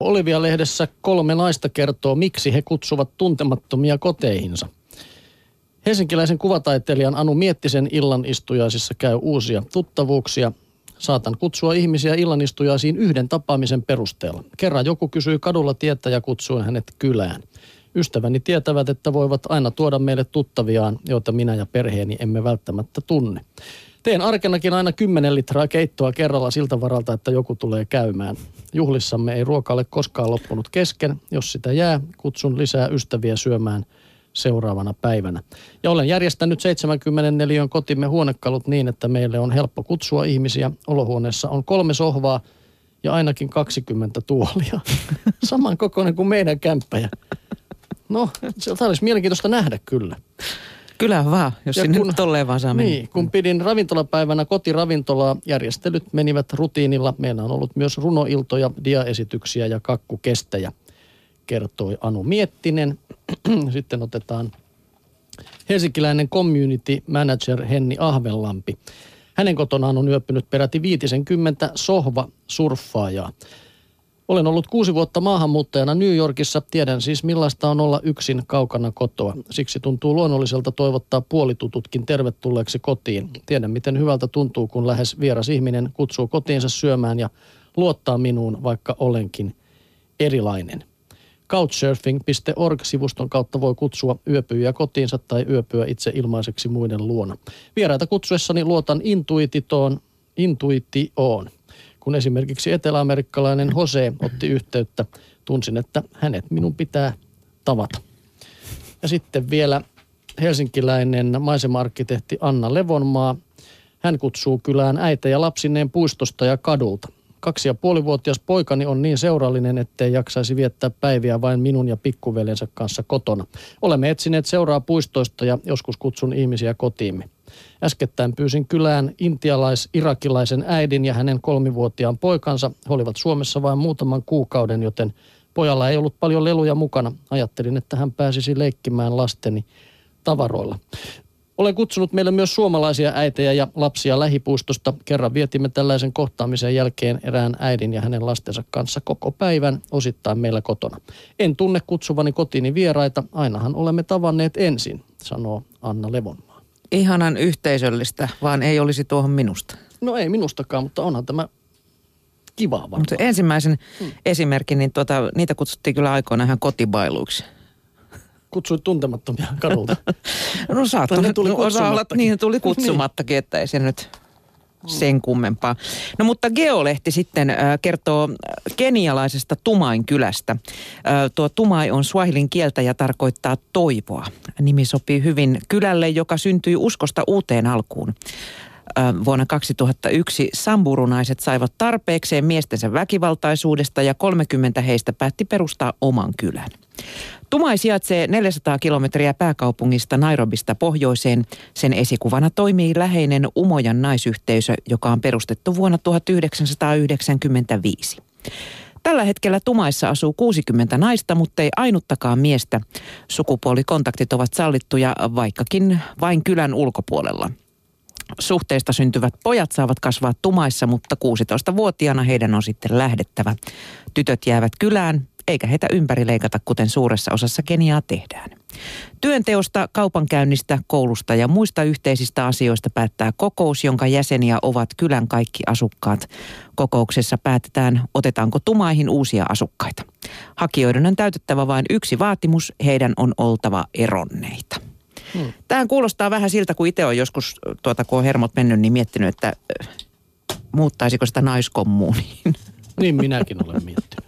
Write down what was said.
Olivia-lehdessä kolme naista kertoo, miksi he kutsuvat tuntemattomia koteihinsa. Helsinkiläisen kuvataiteilijan Anu Miettisen illanistujaisissa käy uusia tuttavuuksia. Saatan kutsua ihmisiä illanistujaisiin yhden tapaamisen perusteella. Kerran joku kysyi kadulla tietä ja kutsuin hänet kylään. Ystäväni tietävät, että voivat aina tuoda meille tuttaviaan, joita minä ja perheeni emme välttämättä tunne. Teen arkenakin aina 10 litraa keittoa kerralla siltä varalta, että joku tulee käymään. Juhlissamme ei ruoka ole koskaan loppunut kesken. Jos sitä jää, kutsun lisää ystäviä syömään seuraavana päivänä. Ja olen järjestänyt 74 kotimme huonekalut niin, että meille on helppo kutsua ihmisiä. Olohuoneessa on kolme sohvaa ja ainakin 20 tuolia. Saman kokoinen kuin meidän kämppäjä. No, se olisi mielenkiintoista nähdä kyllä. Kyllä vaan, jos ja sinne kun, tolleen vaan saa Niin, kun pidin ravintolapäivänä kotiravintolaa, järjestelyt menivät rutiinilla. Meillä on ollut myös runoiltoja, diaesityksiä ja kakkukestejä, kertoi Anu Miettinen. Sitten otetaan helsinkiläinen community manager Henni Ahvelampi. Hänen kotonaan on yöpynyt peräti 50 sohva-surffaajaa. Olen ollut kuusi vuotta maahanmuuttajana New Yorkissa. Tiedän siis millaista on olla yksin kaukana kotoa. Siksi tuntuu luonnolliselta toivottaa puolitututkin tervetulleeksi kotiin. Tiedän miten hyvältä tuntuu, kun lähes vieras ihminen kutsuu kotiinsa syömään ja luottaa minuun, vaikka olenkin erilainen. Couchsurfing.org-sivuston kautta voi kutsua yöpyjä kotiinsa tai yöpyä itse ilmaiseksi muiden luona. Vieraita kutsuessani luotan intuititoon, intuitioon. Kun esimerkiksi eteläamerikkalainen Jose otti yhteyttä, tunsin, että hänet minun pitää tavata. Ja sitten vielä helsinkiläinen maisema-arkkitehti Anna Levonmaa. Hän kutsuu kylään äitä ja lapsineen puistosta ja kadulta. Kaksi ja puolivuotias poikani on niin seurallinen, ettei jaksaisi viettää päiviä vain minun ja pikkuveljensä kanssa kotona. Olemme etsineet seuraa puistoista ja joskus kutsun ihmisiä kotiimme. Äskettäin pyysin kylään intialais-irakilaisen äidin ja hänen kolmivuotiaan poikansa. He olivat Suomessa vain muutaman kuukauden, joten pojalla ei ollut paljon leluja mukana. Ajattelin, että hän pääsisi leikkimään lasteni tavaroilla. Olen kutsunut meille myös suomalaisia äitejä ja lapsia lähipuistosta. Kerran vietimme tällaisen kohtaamisen jälkeen erään äidin ja hänen lastensa kanssa koko päivän osittain meillä kotona. En tunne kutsuvani kotiini vieraita, ainahan olemme tavanneet ensin, sanoo Anna Levon ihanan yhteisöllistä, vaan ei olisi tuohon minusta. No ei minustakaan, mutta onhan tämä kiva varmaan. Mutta ensimmäisen hmm. esimerkin, niin tuota, niitä kutsuttiin kyllä aikoinaan ihan kotibailuiksi. Kutsuit tuntemattomia kadulta. no saattoi. Ne tuli osa olla, niin tuli kutsumattakin, että ei se nyt sen kummempaa. No mutta Geolehti sitten äh, kertoo kenialaisesta Tumain kylästä. Äh, tuo Tumai on swahilin kieltä ja tarkoittaa toivoa. Nimi sopii hyvin kylälle, joka syntyi uskosta uuteen alkuun. Äh, vuonna 2001 samburunaiset saivat tarpeekseen miestensä väkivaltaisuudesta ja 30 heistä päätti perustaa oman kylän. Tumai sijaitsee 400 kilometriä pääkaupungista Nairobista pohjoiseen. Sen esikuvana toimii läheinen Umojan naisyhteisö, joka on perustettu vuonna 1995. Tällä hetkellä Tumaissa asuu 60 naista, mutta ei ainuttakaan miestä. Sukupuolikontaktit ovat sallittuja vaikkakin vain kylän ulkopuolella. Suhteista syntyvät pojat saavat kasvaa Tumaissa, mutta 16-vuotiaana heidän on sitten lähdettävä. Tytöt jäävät kylään, eikä heitä ympäri leikata, kuten suuressa osassa Keniaa tehdään. Työnteosta, kaupankäynnistä, koulusta ja muista yhteisistä asioista päättää kokous, jonka jäseniä ovat kylän kaikki asukkaat. Kokouksessa päätetään, otetaanko tumaihin uusia asukkaita. Hakijoiden on täytettävä vain yksi vaatimus, heidän on oltava eronneita. Hmm. Tähän kuulostaa vähän siltä, kun itse on joskus, tuota, kun on hermot mennyt, niin miettinyt, että muuttaisiko sitä naiskommuuniin. Niin minäkin olen miettinyt.